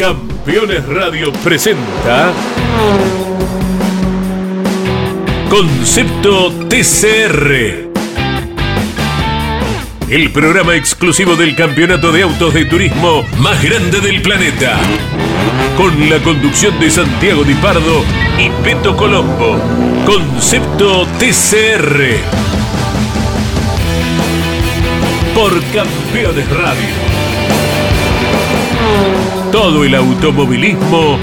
Campeones Radio presenta Concepto TCR. El programa exclusivo del campeonato de autos de turismo más grande del planeta. Con la conducción de Santiago Di Pardo y Peto Colombo. Concepto TCR. Por Campeones Radio. Todo el automovilismo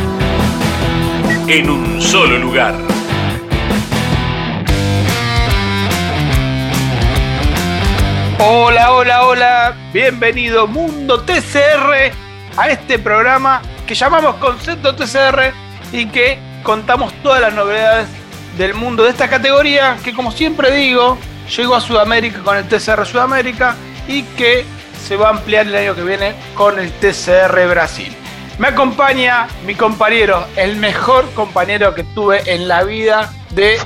en un solo lugar. Hola, hola, hola. Bienvenido Mundo TCR a este programa que llamamos Concepto TCR y que contamos todas las novedades del mundo de esta categoría que como siempre digo, llegó a Sudamérica con el TCR Sudamérica y que se va a ampliar el año que viene con el TCR Brasil. Me acompaña mi compañero, el mejor compañero que tuve en la vida de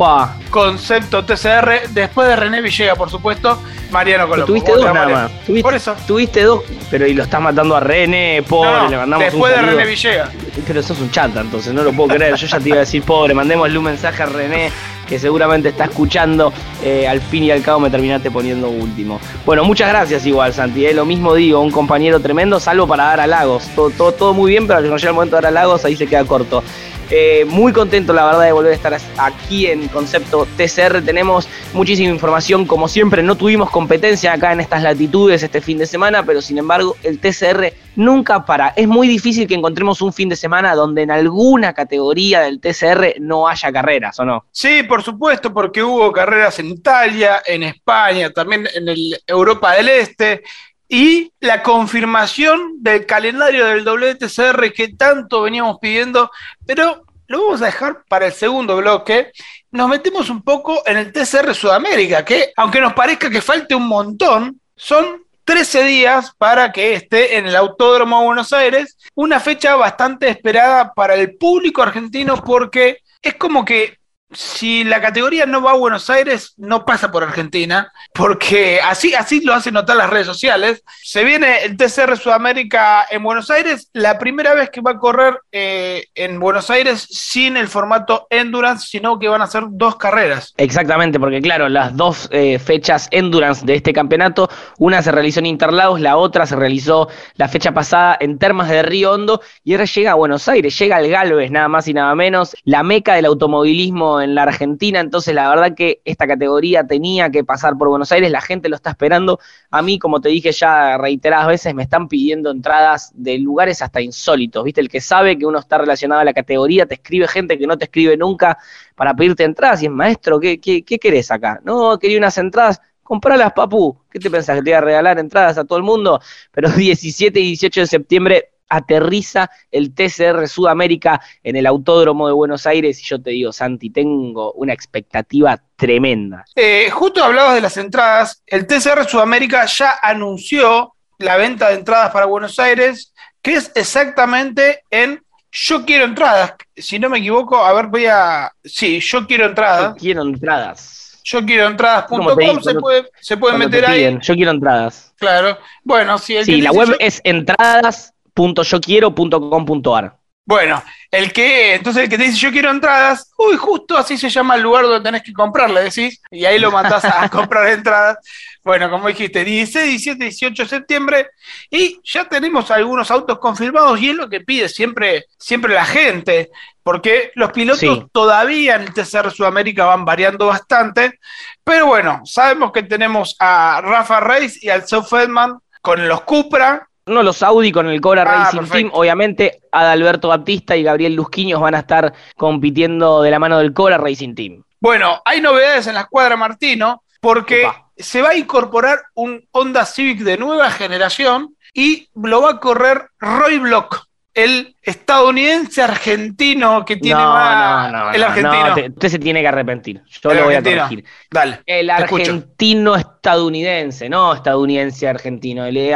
Concepto TCR, después de René Villega, por supuesto, Mariano Colombo. Tuviste dos nada más. Tuviste, por eso. Tuviste dos, pero y lo estás matando a René, pobre, le mandamos después de René Villega. Pero sos un chanta, entonces no lo puedo creer. Yo ya te iba a decir, pobre, mandémosle un mensaje a René que seguramente está escuchando, eh, al fin y al cabo me terminaste poniendo último. Bueno, muchas gracias igual, Santi. Eh, lo mismo digo, un compañero tremendo, salvo para dar a Lagos. Todo, todo, todo muy bien, pero cuando llega el momento de dar a Lagos, ahí se queda corto. Eh, muy contento, la verdad, de volver a estar aquí en Concepto TCR. Tenemos muchísima información, como siempre. No tuvimos competencia acá en estas latitudes este fin de semana, pero sin embargo, el TCR nunca para. Es muy difícil que encontremos un fin de semana donde en alguna categoría del TCR no haya carreras, ¿o no? Sí, por supuesto, porque hubo carreras en Italia, en España, también en el Europa del Este y la confirmación del calendario del WTCR que tanto veníamos pidiendo, pero lo vamos a dejar para el segundo bloque. Nos metemos un poco en el TCR Sudamérica, que aunque nos parezca que falte un montón, son 13 días para que esté en el Autódromo de Buenos Aires, una fecha bastante esperada para el público argentino porque es como que si la categoría no va a Buenos Aires, no pasa por Argentina, porque así, así lo hacen notar las redes sociales. Se viene el TCR Sudamérica en Buenos Aires, la primera vez que va a correr eh, en Buenos Aires sin el formato Endurance, sino que van a ser dos carreras. Exactamente, porque claro, las dos eh, fechas Endurance de este campeonato, una se realizó en Interlagos, la otra se realizó la fecha pasada en Termas de Río Hondo, y ahora llega a Buenos Aires, llega al Galvez, nada más y nada menos, la meca del automovilismo en la Argentina, entonces la verdad que esta categoría tenía que pasar por Buenos Aires, la gente lo está esperando. A mí, como te dije ya reiteradas veces, me están pidiendo entradas de lugares hasta insólitos, ¿viste? El que sabe que uno está relacionado a la categoría, te escribe gente que no te escribe nunca para pedirte entradas y es maestro, ¿qué, qué, qué querés acá? No, quería unas entradas, compralas, papu. ¿Qué te pensás? ¿Que te iba a regalar entradas a todo el mundo? Pero 17 y 18 de septiembre aterriza el TCR Sudamérica en el Autódromo de Buenos Aires y yo te digo, Santi, tengo una expectativa tremenda. Eh, justo hablabas de las entradas, el TCR Sudamérica ya anunció la venta de entradas para Buenos Aires, que es exactamente en Yo quiero entradas, si no me equivoco, a ver, voy a... Sí, yo quiero entradas. Yo quiero entradas. Yo quiero entradas.com se puede, se puede meter ahí. Yo quiero entradas. Claro. Bueno, si el Sí, la web es entradas .yoquiero.com.ar. Bueno, el que, entonces el que te dice yo quiero entradas, uy, justo así se llama el lugar donde tenés que comprar, le decís, y ahí lo mandás a comprar entradas. Bueno, como dijiste, 16, 17, 18 de septiembre, y ya tenemos algunos autos confirmados, y es lo que pide siempre, siempre la gente, porque los pilotos todavía en el TCR Sudamérica van variando bastante, pero bueno, sabemos que tenemos a Rafa Reis y al Seu Feldman con los Cupra, no, los Audi con el Cobra ah, Racing Team. Obviamente, Adalberto Baptista y Gabriel Lusquiños van a estar compitiendo de la mano del Cobra Racing Team. Bueno, hay novedades en la escuadra Martino porque se va a incorporar un Honda Civic de nueva generación y lo va a correr Roy Block el estadounidense argentino que tiene más. el argentino. usted se tiene que arrepentir. Yo lo voy a corregir. Dale. El argentino estadounidense, no estadounidense argentino. El eh,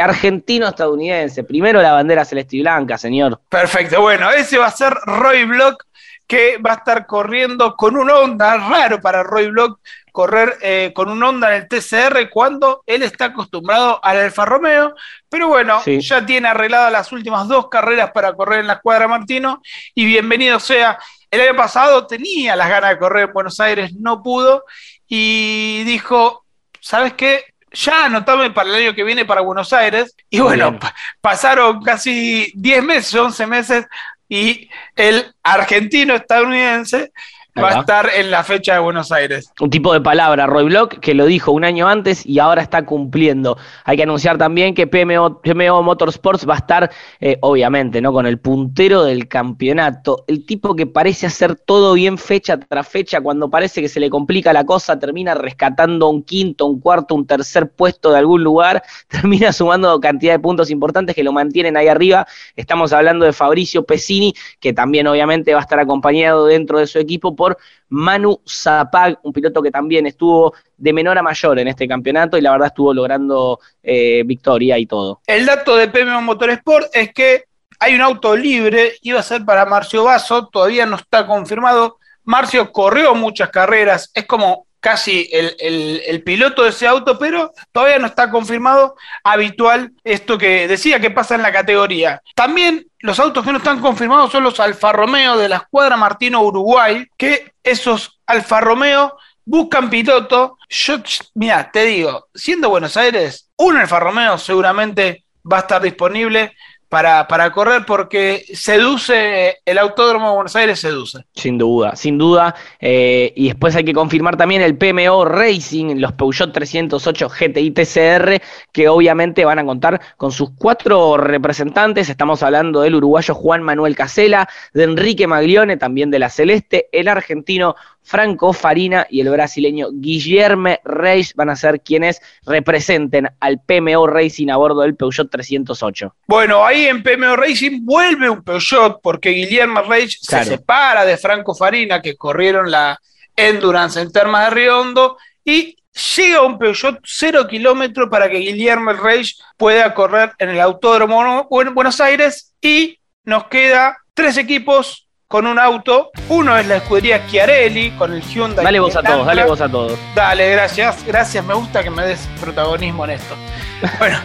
argentino estadounidense. Primero la bandera celeste y blanca, señor. Perfecto. Bueno, ese va a ser Roy Block que va a estar corriendo con un onda raro para Roy Block correr eh, con un Honda en el TCR cuando él está acostumbrado al Alfa Romeo, pero bueno, ya tiene arregladas las últimas dos carreras para correr en la escuadra Martino y bienvenido sea. El año pasado tenía las ganas de correr en Buenos Aires, no pudo y dijo, ¿sabes qué? Ya anotame para el año que viene para Buenos Aires. Y bueno, pasaron casi 10 meses, 11 meses y el argentino estadounidense va a estar en la fecha de Buenos Aires. Un tipo de palabra, Roy Block, que lo dijo un año antes y ahora está cumpliendo. Hay que anunciar también que PMO, PMO Motorsports va a estar, eh, obviamente, ¿no? Con el puntero del campeonato. El tipo que parece hacer todo bien fecha tras fecha, cuando parece que se le complica la cosa, termina rescatando un quinto, un cuarto, un tercer puesto de algún lugar, termina sumando cantidad de puntos importantes que lo mantienen ahí arriba. Estamos hablando de Fabricio Pesini, que también obviamente va a estar acompañado dentro de su equipo por Manu Zapag, un piloto que también estuvo de menor a mayor en este campeonato y la verdad estuvo logrando eh, victoria y todo. El dato de PMO Motorsport es que hay un auto libre, iba a ser para Marcio Basso, todavía no está confirmado. Marcio corrió muchas carreras, es como casi el, piloto de ese auto, pero todavía no está confirmado. Habitual esto que decía que pasa en la categoría. También los autos que no están confirmados son los Alfa Romeo de la escuadra Martino Uruguay, que esos Alfa Romeo buscan piloto. Yo, mira, te digo, siendo Buenos Aires, un Alfa Romeo seguramente va a estar disponible para, para correr porque seduce, el Autódromo de Buenos Aires seduce. Sin duda, sin duda. Eh, y después hay que confirmar también el PMO Racing, los Peugeot 308 GTI TCR, que obviamente van a contar con sus cuatro representantes. Estamos hablando del uruguayo Juan Manuel Casela, de Enrique Maglione, también de la Celeste, el argentino Franco Farina y el brasileño Guillermo Reis van a ser quienes representen al PMO Racing a bordo del Peugeot 308. Bueno, ahí en PMO Racing vuelve un Peugeot porque Guillermo Reis se separa de Franco Farina que corrieron la Endurance en Termas de Riondo y llega un Peugeot cero kilómetro para que Guillermo Reis pueda correr en el Autódromo en Buenos Aires y nos queda tres equipos con un auto. Uno es la escudería Chiarelli con el Hyundai. Dale vos a todos, dale vos a todos. Dale, gracias, gracias. Me gusta que me des protagonismo en esto. Bueno,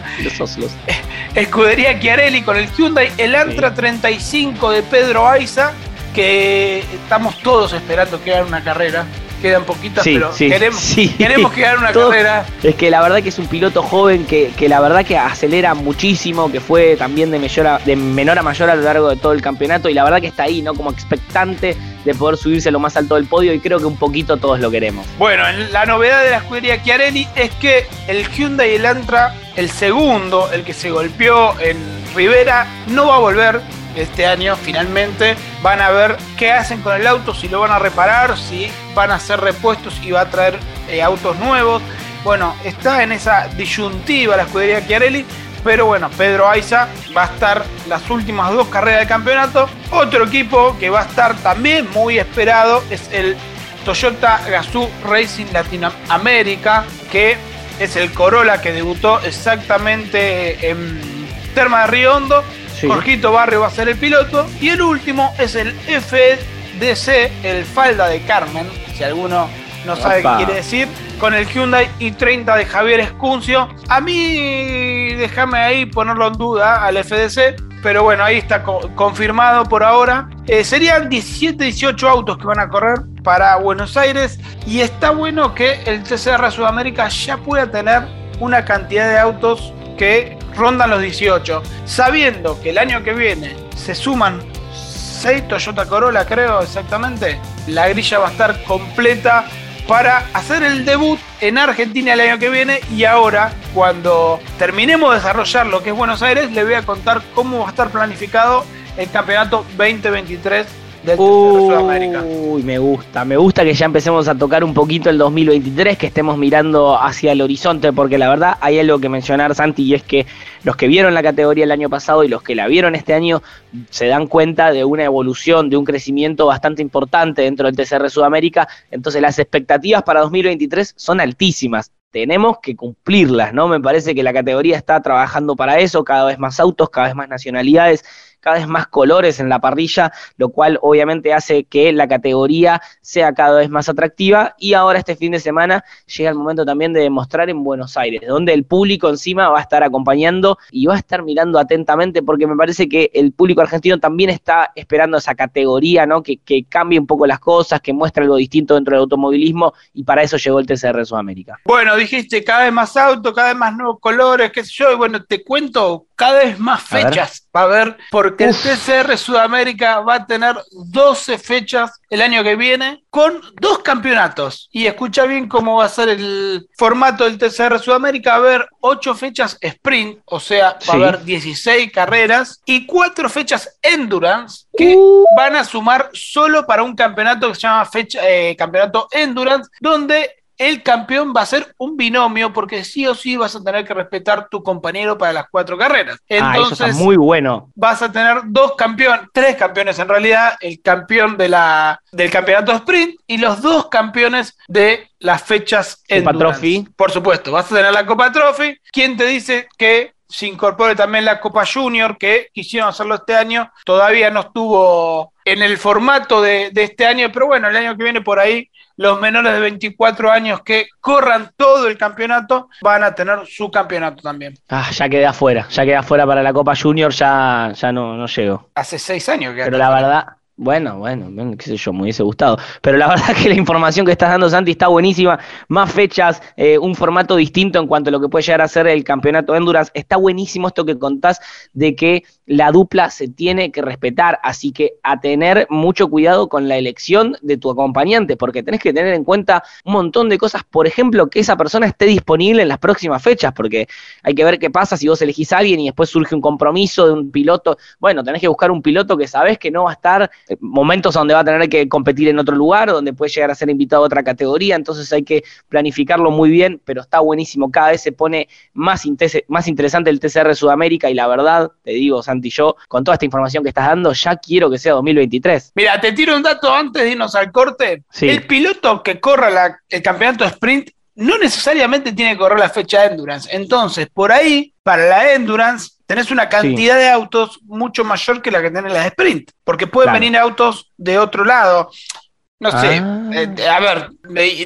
escudería Chiarelli con el Hyundai, el Antra 35 de Pedro Aiza, que estamos todos esperando que haga una carrera quedan poquitas, pero queremos, queremos que haga una carrera. Es que la verdad que es un piloto joven que, que, la verdad que acelera muchísimo, que fue también de, mayor de menor a mayor a lo largo de todo el campeonato y la verdad que está ahí, ¿no? Como expectante de poder subirse a lo más alto del podio y creo que un poquito todos lo queremos. Bueno, la novedad de la escudería Chiarelli es que el Hyundai y el Antra, el segundo, el que se golpeó en Rivera, no va a volver este año finalmente van a ver qué hacen con el auto, si lo van a reparar, si van a hacer repuestos y va a traer eh, autos nuevos. Bueno, está en esa disyuntiva la escudería Chiarelli, pero bueno, Pedro Aiza va a estar las últimas dos carreras del campeonato. Otro equipo que va a estar también muy esperado es el Toyota Gazoo Racing Latinoamérica, que es el Corolla que debutó exactamente en Terma de Río Hondo Jorgito Barrio va a ser el piloto. Y el último es el FDC, el Falda de Carmen, si alguno no sabe qué quiere decir, con el Hyundai i30 de Javier Escuncio. A mí, déjame ahí ponerlo en duda al FDC, pero bueno, ahí está confirmado por ahora. Eh, serían 17, 18 autos que van a correr para Buenos Aires y está bueno que el TCR Sudamérica ya pueda tener una cantidad de autos que rondan los 18, sabiendo que el año que viene se suman 6 Toyota Corolla, creo exactamente, la grilla va a estar completa para hacer el debut en Argentina el año que viene. Y ahora cuando terminemos de desarrollar lo que es Buenos Aires les voy a contar cómo va a estar planificado el campeonato 2023 Uy, me gusta, me gusta que ya empecemos a tocar un poquito el 2023, que estemos mirando hacia el horizonte, porque la verdad hay algo que mencionar, Santi, y es que los que vieron la categoría el año pasado y los que la vieron este año se dan cuenta de una evolución, de un crecimiento bastante importante dentro del TCR Sudamérica, entonces las expectativas para 2023 son altísimas. Tenemos que cumplirlas, ¿no? Me parece que la categoría está trabajando para eso, cada vez más autos, cada vez más nacionalidades, cada vez más colores en la parrilla, lo cual obviamente hace que la categoría sea cada vez más atractiva y ahora este fin de semana llega el momento también de demostrar en Buenos Aires, donde el público encima va a estar acompañando y va a estar mirando atentamente porque me parece que el público argentino también está esperando esa categoría, ¿no? Que, que cambie un poco las cosas, que muestre algo distinto dentro del automovilismo y para eso llegó el TCR Sudamérica. Bueno, dijiste cada vez más auto, cada vez más nuevos colores, qué sé yo, y bueno, te cuento cada vez más fechas va a haber, porque el TCR Sudamérica va a tener 12 fechas el año que viene con dos campeonatos. Y escucha bien cómo va a ser el formato del TCR Sudamérica. Va a haber 8 fechas sprint, o sea, va a haber 16 carreras y 4 fechas endurance que uh. van a sumar solo para un campeonato que se llama fecha, eh, campeonato endurance, donde el campeón va a ser un binomio porque sí o sí vas a tener que respetar tu compañero para las cuatro carreras. Entonces, ah, eso muy bueno. Vas a tener dos campeones, tres campeones en realidad, el campeón de la, del campeonato sprint y los dos campeones de las fechas Copa Trophy. Por supuesto, vas a tener la Copa Trophy. ¿Quién te dice que se incorpore también la Copa Junior, que quisieron hacerlo este año, todavía no estuvo en el formato de, de, este año, pero bueno, el año que viene por ahí los menores de 24 años que corran todo el campeonato van a tener su campeonato también. Ah, ya quedé afuera, ya quedé afuera para la Copa Junior, ya, ya no, no llego. Hace seis años que Pero la verdad, bueno, bueno, qué sé yo, me hubiese gustado. Pero la verdad que la información que estás dando, Santi, está buenísima. Más fechas, eh, un formato distinto en cuanto a lo que puede llegar a ser el campeonato Endurance. Está buenísimo esto que contás de que la dupla se tiene que respetar. Así que a tener mucho cuidado con la elección de tu acompañante, porque tenés que tener en cuenta un montón de cosas. Por ejemplo, que esa persona esté disponible en las próximas fechas, porque hay que ver qué pasa si vos elegís a alguien y después surge un compromiso de un piloto. Bueno, tenés que buscar un piloto que sabés que no va a estar momentos donde va a tener que competir en otro lugar, donde puede llegar a ser invitado a otra categoría, entonces hay que planificarlo muy bien, pero está buenísimo, cada vez se pone más, más interesante el TCR Sudamérica y la verdad, te digo, Santi, yo con toda esta información que estás dando, ya quiero que sea 2023. Mira, te tiro un dato antes de irnos al corte. El piloto que corra el campeonato sprint no necesariamente tiene que correr la fecha de endurance. Entonces, por ahí, para la endurance, tenés una cantidad de autos mucho mayor que la que tenés la de sprint, porque pueden venir autos de otro lado. No sé, ah. eh, a ver,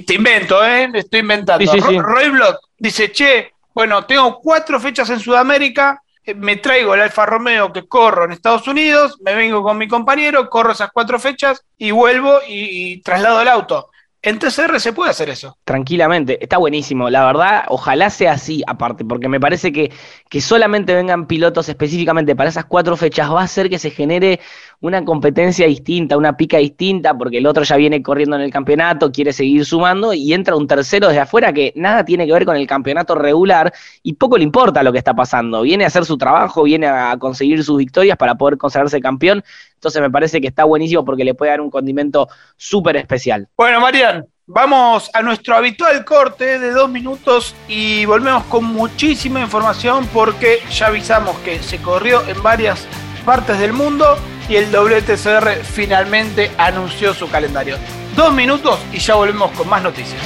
te invento, ¿eh? Estoy inventando. Roy Block dice, che, bueno, tengo cuatro fechas en Sudamérica, eh, me traigo el Alfa Romeo que corro en Estados Unidos, me vengo con mi compañero, corro esas cuatro fechas y vuelvo y traslado el auto. En TCR se puede hacer eso. Tranquilamente, está buenísimo. La verdad, ojalá sea así, aparte, porque me parece que, que solamente vengan pilotos específicamente para esas cuatro fechas va a hacer que se genere una competencia distinta, una pica distinta, porque el otro ya viene corriendo en el campeonato, quiere seguir sumando y entra un tercero desde afuera que nada tiene que ver con el campeonato regular y poco le importa lo que está pasando. Viene a hacer su trabajo, viene a conseguir sus victorias para poder consagrarse campeón. Entonces me parece que está buenísimo porque le puede dar un condimento súper especial. Bueno, Marian, Vamos a nuestro habitual corte de dos minutos y volvemos con muchísima información porque ya avisamos que se corrió en varias partes del mundo y el WTCR finalmente anunció su calendario. Dos minutos y ya volvemos con más noticias.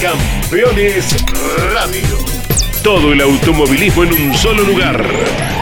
Campeones Radio. Todo el automovilismo en un solo lugar.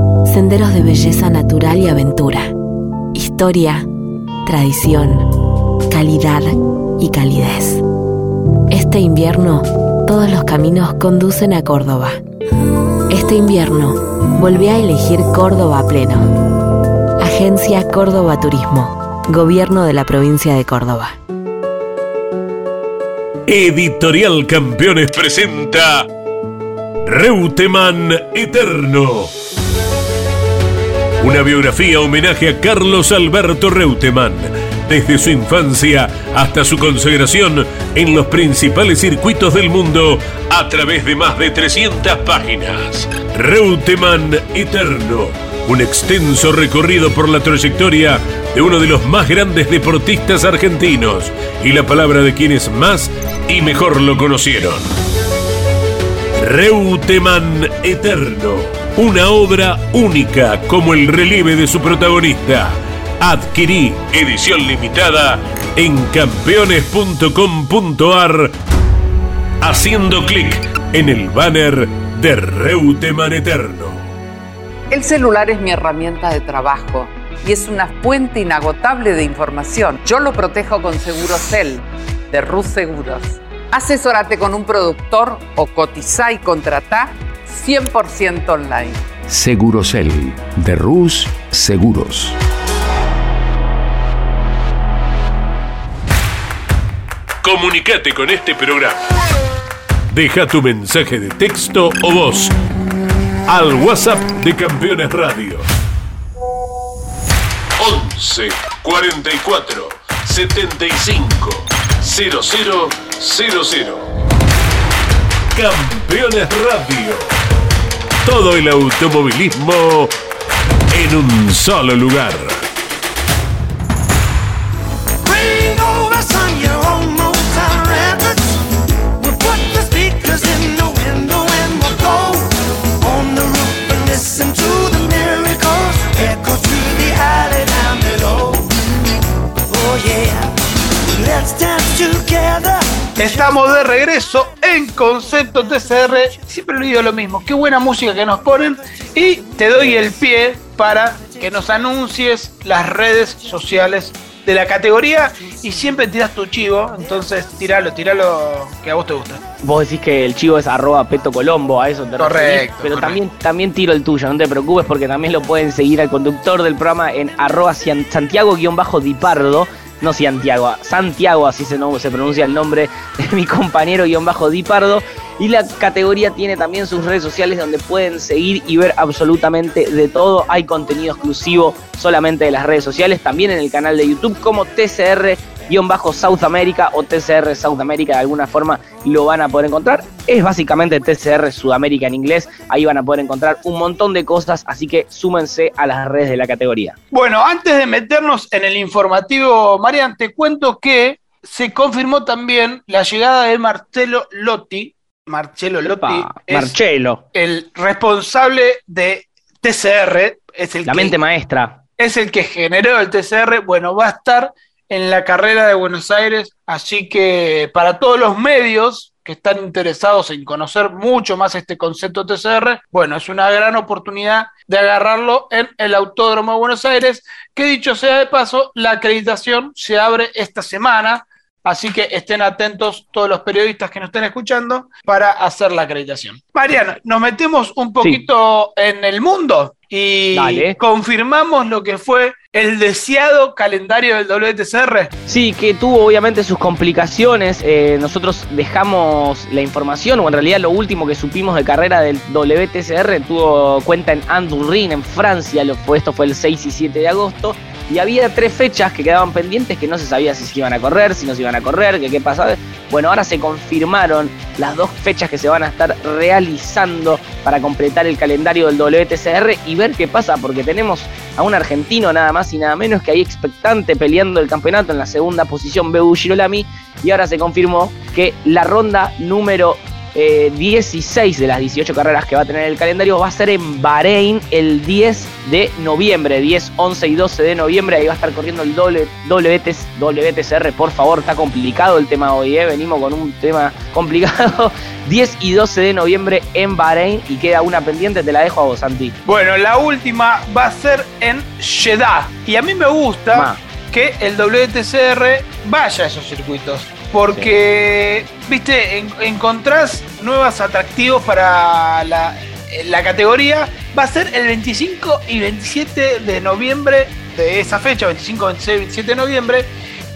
Senderos de belleza natural y aventura. Historia, tradición, calidad y calidez. Este invierno, todos los caminos conducen a Córdoba. Este invierno, volví a elegir Córdoba pleno. Agencia Córdoba Turismo, Gobierno de la provincia de Córdoba. Editorial Campeones presenta Reutemann Eterno. Una biografía homenaje a Carlos Alberto Reutemann desde su infancia hasta su consagración en los principales circuitos del mundo a través de más de 300 páginas. Reutemann Eterno, un extenso recorrido por la trayectoria de uno de los más grandes deportistas argentinos y la palabra de quienes más y mejor lo conocieron. Reutemann Eterno, una obra única como el relieve de su protagonista. Adquirí edición limitada en campeones.com.ar haciendo clic en el banner de Reutemann Eterno. El celular es mi herramienta de trabajo y es una fuente inagotable de información. Yo lo protejo con Segurocel de Rus Seguros. Asesórate con un productor o cotiza y contrata 100% online. Segurocel de Rus Seguros. Comunicate con este programa. Deja tu mensaje de texto o voz al WhatsApp de Campeones Radio. 11 44 75 0000. Campeones Radio. Todo el automovilismo en un solo lugar. Estamos de regreso en Concepto TCR. Siempre le digo lo mismo. Qué buena música que nos ponen. Y te doy el pie para que nos anuncies las redes sociales de la categoría. Y siempre tiras tu chivo. Entonces, tiralo, tiralo que a vos te gusta. Vos decís que el chivo es arroba peto colombo, a eso te Correcto, referís, Pero correcto. también, también tiro el tuyo, no te preocupes porque también lo pueden seguir al conductor del programa en arroba Santiago-Dipardo. No Santiago, Santiago, así se, se pronuncia el nombre de mi compañero guion bajo Dipardo. Y la categoría tiene también sus redes sociales donde pueden seguir y ver absolutamente de todo. Hay contenido exclusivo solamente de las redes sociales, también en el canal de YouTube como TCR guion bajo South America o TCR South America de alguna forma lo van a poder encontrar. Es básicamente TCR Sudamérica en inglés. Ahí van a poder encontrar un montón de cosas, así que súmense a las redes de la categoría. Bueno, antes de meternos en el informativo, Marian, te cuento que se confirmó también la llegada de Marcelo Lotti. Marcelo Lotti es Marcelo, el responsable de TCR, es el, la que, mente maestra. es el que generó el TCR. Bueno, va a estar en la carrera de Buenos Aires, así que para todos los medios que están interesados en conocer mucho más este concepto TCR, bueno, es una gran oportunidad de agarrarlo en el Autódromo de Buenos Aires, que dicho sea de paso, la acreditación se abre esta semana, así que estén atentos todos los periodistas que nos estén escuchando para hacer la acreditación. Mariana, nos metemos un poquito en el mundo y Dale. confirmamos lo que fue el deseado calendario del WTCR. Sí, que tuvo obviamente sus complicaciones. eh, nosotros dejamos la información, o en realidad lo último que supimos de carrera del WTCR tuvo cuenta en Andurrin, en Francia. Lo esto fue el 6 y 7 de agosto. Y había tres fechas que quedaban pendientes que no se sabía si se iban a correr, si no se iban a correr, que qué pasaba. Bueno, ahora se confirmaron las dos fechas que se van a estar realizando para completar el calendario del WTCR y ver qué pasa, porque tenemos a un argentino nada más y nada menos que ahí expectante peleando el campeonato en la segunda posición, Bebu Girolami, y ahora se confirmó que la ronda número eh, 16 de las 18 carreras que va a tener el calendario va a ser en Bahrein el 10 de noviembre, 10, 11 y 12 de noviembre, ahí va a estar corriendo el doble, WTC WTCR, por favor, está complicado el tema hoy, ¿eh? venimos con un tema complicado, 10 y 12 de noviembre en Bahrein y queda una pendiente, te la dejo a vos, Santi. Bueno, la última va a ser en Jeddah. Y a mí me gusta Ma. que el WTCR vaya a esos circuitos. Porque, viste, en- encontrás nuevos atractivos para la, la categoría. Va a ser el 25 y 27 de noviembre de esa fecha, 25, 26, 27 de noviembre.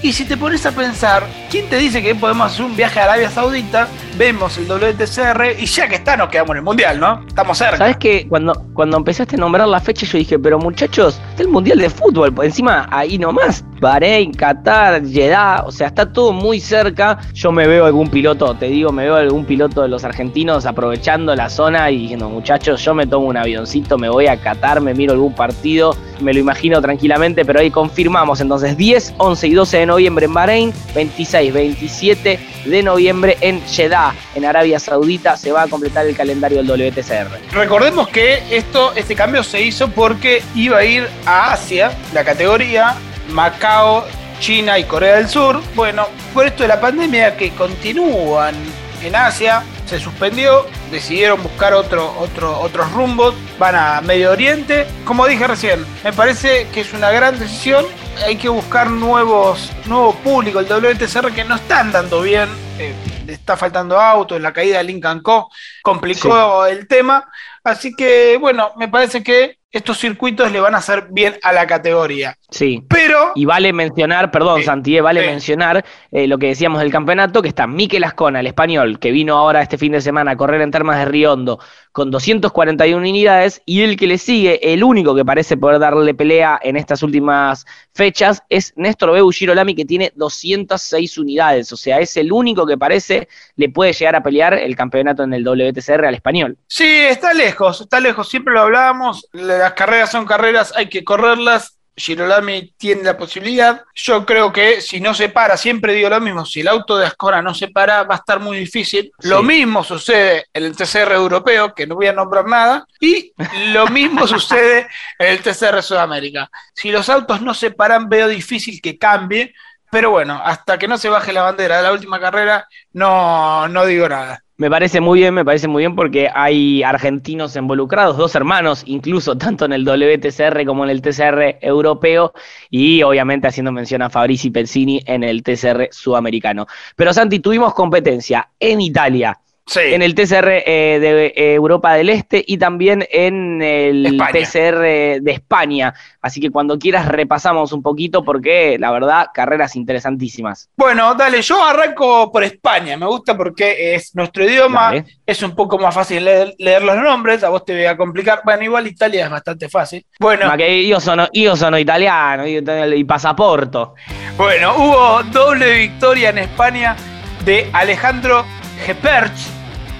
Y si te pones a pensar, ¿quién te dice que podemos hacer un viaje a Arabia Saudita? Vemos el WTCR y ya que está, nos quedamos en el Mundial, ¿no? Estamos cerca. ¿Sabes que cuando, cuando empezaste a nombrar la fecha yo dije, pero muchachos, está el Mundial de Fútbol, por encima ahí nomás, Bahrein, Qatar, Jeddah, o sea, está todo muy cerca. Yo me veo algún piloto, te digo, me veo algún piloto de los argentinos aprovechando la zona y diciendo, muchachos, yo me tomo un avioncito, me voy a Qatar, me miro algún partido, me lo imagino tranquilamente, pero ahí confirmamos entonces 10, 11 y 12 de noviembre en Bahrein, 26, 27 de noviembre en Jeddah, en Arabia Saudita, se va a completar el calendario del WTCR. Recordemos que esto, este cambio se hizo porque iba a ir a Asia, la categoría Macao, China y Corea del Sur. Bueno, por esto de la pandemia que continúan en Asia, se suspendió, decidieron buscar otro, otro, otros rumbos, van a Medio Oriente. Como dije recién, me parece que es una gran decisión. Hay que buscar nuevos, nuevo público. El WTCR que no están dando bien, eh, está faltando autos, la caída de Lincoln Co. complicó el tema. Así que, bueno, me parece que estos circuitos le van a hacer bien a la categoría. Sí. Pero. Y vale mencionar, perdón, eh, vale sí. mencionar eh, lo que decíamos del campeonato, que está Miquel Ascona, el español, que vino ahora este fin de semana a correr en Termas de Riondo con 241 unidades, y el que le sigue, el único que parece poder darle pelea en estas últimas fechas, es Néstor Beu Girolami, que tiene 206 unidades. O sea, es el único que parece le puede llegar a pelear el campeonato en el WTCR al español. Sí, está lejos, está lejos. Siempre lo hablábamos. Las carreras son carreras, hay que correrlas. Girolami tiene la posibilidad. Yo creo que si no se para, siempre digo lo mismo, si el auto de Ascona no se para, va a estar muy difícil. Lo mismo sucede en el TCR europeo, que no voy a nombrar nada, y lo mismo sucede en el TCR Sudamérica. Si los autos no se paran, veo difícil que cambie, pero bueno, hasta que no se baje la bandera de la última carrera, no, no digo nada. Me parece muy bien, me parece muy bien porque hay argentinos involucrados, dos hermanos, incluso tanto en el WTCR como en el TCR europeo, y obviamente haciendo mención a Fabrici Pezzini en el TCR sudamericano. Pero Santi, tuvimos competencia en Italia, Sí. en el TCR eh, de eh, Europa del Este y también en el España. TCR de España. Así que cuando quieras repasamos un poquito porque la verdad, carreras interesantísimas. Bueno, dale, yo arranco por España. Me gusta porque es nuestro idioma, Dale. es un poco más fácil leer, leer los nombres. A vos te voy a complicar. Bueno, igual Italia es bastante fácil. Bueno, Ma che io sono, io sono italiano, io tengo il passaporto. bueno, hubo doble victoria en España de Alejandro Gepert,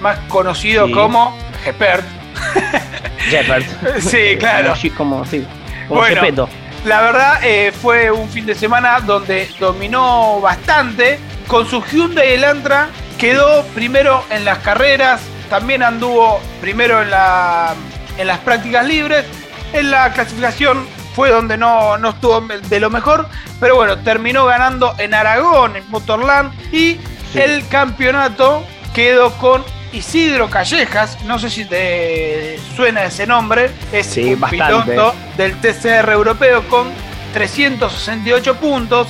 más conocido Sí. como Gepert. Jeppert. Sí, claro. Como, como, sí, como Bueno. Gepetto. La verdad eh, fue un fin de semana donde dominó bastante. Con su Hyundai Elantra quedó primero en las carreras, también anduvo primero en, la, en las prácticas libres. En la clasificación fue donde no, no estuvo de lo mejor, pero bueno, terminó ganando en Aragón, en Motorland, y Sí. el campeonato quedó con Isidro Callejas, no sé si te suena ese nombre, es Sí, un bastante. piloto del TCR europeo con 368 puntos.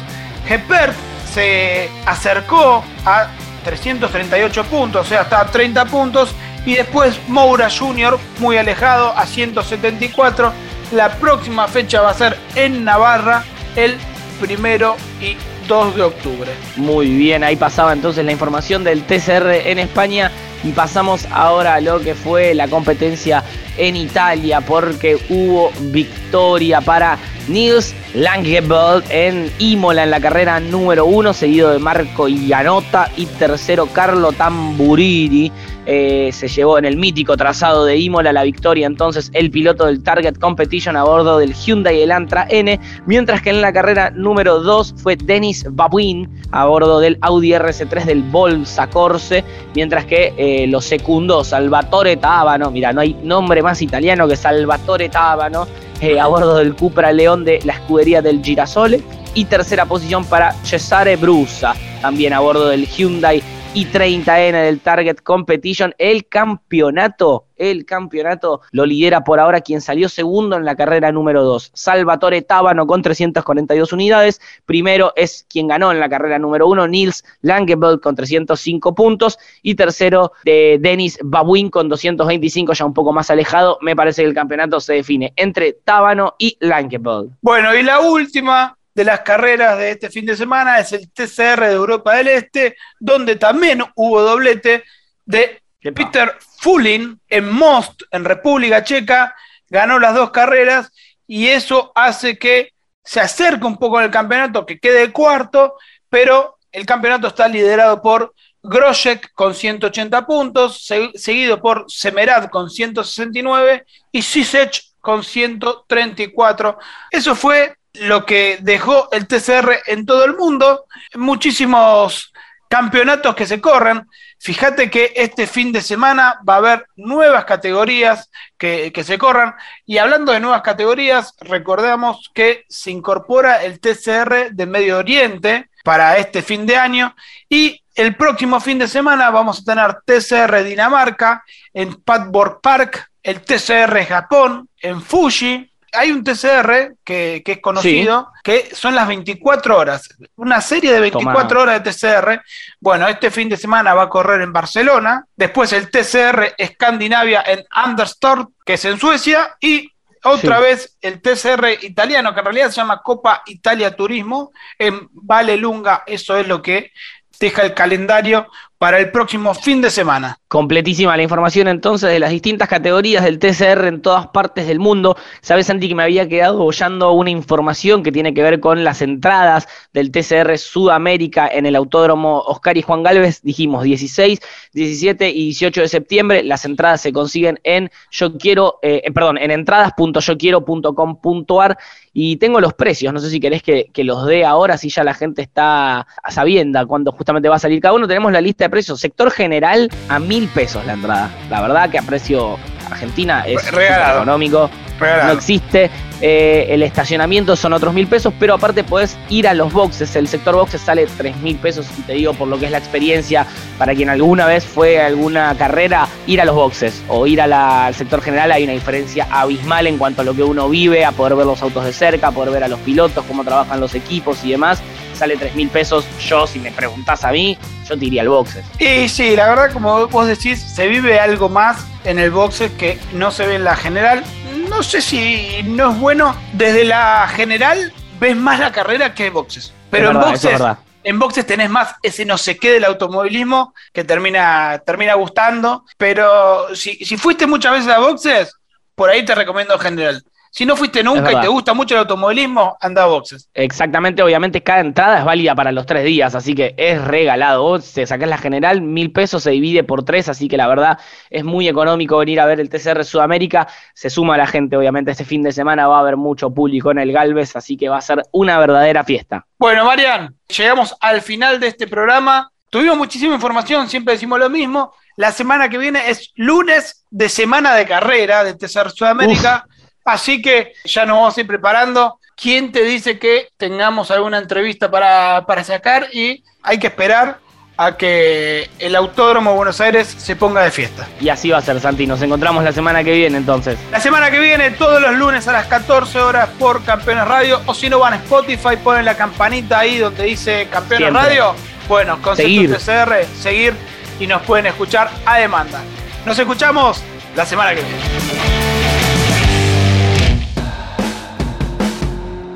Gepert se acercó a 338 puntos, o sea, hasta 30 puntos. Y después Moura Jr., muy alejado, a 174. La próxima fecha va a ser en Navarra, el primero y 2 de octubre. Muy bien, ahí pasaba entonces la información del TCR en España y pasamos ahora a lo que fue la competencia en Italia porque hubo victoria para Nils Langebeld en Imola en la carrera número uno, seguido de Marco Ianota y tercero Carlo Tamburini. Eh, se llevó en el mítico trazado de Imola la victoria entonces el piloto del Target Competition a bordo del Hyundai Elantra N, mientras que en la carrera número 2 fue Denis Babuin a bordo del Audi RS3 del Bolsa Corse, mientras que eh, lo secundó Salvatore Tábano, mira, no hay nombre más italiano que Salvatore Tábano, eh, a bordo del Cupra León de la escudería del Girasole, y tercera posición para Cesare Brusa, también a bordo del Hyundai i30N del Target Competition. El campeonato, el campeonato lo lidera por ahora quien salió segundo en la carrera número 2, Salvatore Tábano con 342 unidades. Primero es quien ganó en la carrera número 1, Nils Langebeld con 305 puntos. Y tercero, de Denis Babuin con 225, ya un poco más alejado. Me parece que el campeonato se define entre Tábano y Langebeld. Bueno, y la última de las carreras de este fin de semana es el TCR de Europa del Este, donde también hubo doblete de Peter Fulin en Most, en República Checa, ganó las dos carreras y eso hace que se acerca un poco en el campeonato, que quede cuarto, pero el campeonato está liderado por Grosek con 180 puntos, seguido por Semerad con 169 y Sisech con 134. Eso fue lo que dejó el TCR en todo el mundo. Muchísimos campeonatos que se corren. Fíjate que este fin de semana va a haber nuevas categorías que, se corran. Y hablando de nuevas categorías, recordemos que se incorpora el TCR de Medio Oriente para este fin de año. Y el próximo fin de semana vamos a tener TCR Dinamarca en Padborg Park, el TCR Japón en Fuji. Hay un TCR que, es conocido, que son las 24 horas, una serie de 24 horas de TCR. Bueno, este fin de semana va a correr en Barcelona, después el TCR Escandinavia en Anderstorp, que es en Suecia, y otra vez el TCR italiano, que en realidad se llama Copa Italia Turismo, en Valelunga, eso es lo que deja el calendario para el próximo fin de semana. Completísima la información entonces de las distintas categorías del TCR en todas partes del mundo. Sabes, Santi, que me había quedado bollando una información que tiene que ver con las entradas del TCR Sudamérica en el Autódromo Oscar y Juan Galvez. Dijimos 16, 17 y 18 de septiembre. Las entradas se consiguen en yo quiero, eh, perdón, en entradas.yoquiero.com.ar y tengo los precios. No sé si querés que, los dé ahora, si ya la gente está sabienda cuando justamente va a salir cada uno. Tenemos la lista de precios. Sector general a mil pesos la entrada. La verdad que a precio Argentina es económico. No existe. Eh, el estacionamiento son otros mil pesos, pero aparte podés ir a los boxes. El sector boxes sale tres mil pesos, y te digo por lo que es la experiencia para quien alguna vez fue a alguna carrera, ir a los boxes o ir al sector general. Hay una diferencia abismal en cuanto a lo que uno vive, a poder ver los autos de cerca, a poder ver a los pilotos, cómo trabajan los equipos y demás. Sale tres mil pesos. Yo, si me preguntás a mí, yo te iría al boxes. Y sí, la verdad, como vos decís, se vive algo más en el boxes que no se ve en la general no sé si no es bueno. Desde la general ves más la carrera que boxes. Pero en boxes. En boxes tenés más ese no sé qué del automovilismo que termina, termina gustando. Pero si, si fuiste muchas veces a boxes, por ahí te recomiendo general. Si no fuiste nunca y te gusta mucho el automovilismo, anda a boxes. Exactamente, obviamente cada entrada es válida para los tres días, así que es regalado. Vos te sacás la general, mil pesos se divide por tres, así que la verdad es muy económico venir a ver el TCR Sudamérica. Se suma la gente, obviamente, este fin de semana va a haber mucho público en el Galvez, así que va a ser una verdadera fiesta. Bueno, Marian, llegamos al final de este programa. Tuvimos muchísima información, siempre decimos lo mismo. La semana que viene es lunes de semana de carrera de TCR Sudamérica. Así que ya nos vamos a ir preparando. ¿Quién te dice que tengamos alguna entrevista para, sacar? Y hay que esperar a que el Autódromo de Buenos Aires se ponga de fiesta. Y así va a ser, Santi. Nos encontramos la semana que viene entonces. La semana que viene, todos los lunes a las 14 horas por Campeones Radio. O si no van a Spotify, ponen la campanita ahí donde dice Campeones Radio. Bueno, con seguir. TCR, seguir y nos pueden escuchar a demanda. Nos escuchamos la semana que viene.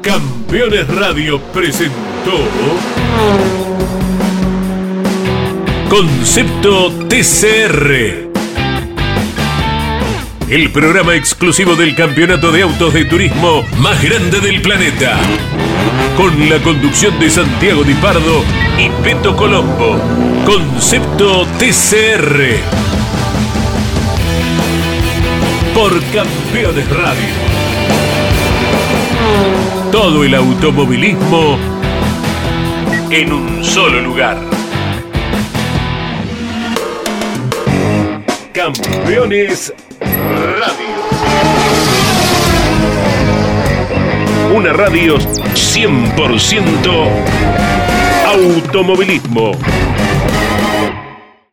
Campeones Radio presentó Concepto TCR. El programa exclusivo del campeonato de autos de turismo más grande del planeta. Con la conducción de Santiago Di Pardo y Peto Colombo. Concepto TCR. Por Campeones Radio todo el automovilismo en un solo lugar. Campeones Radio. Una radio 100% automovilismo.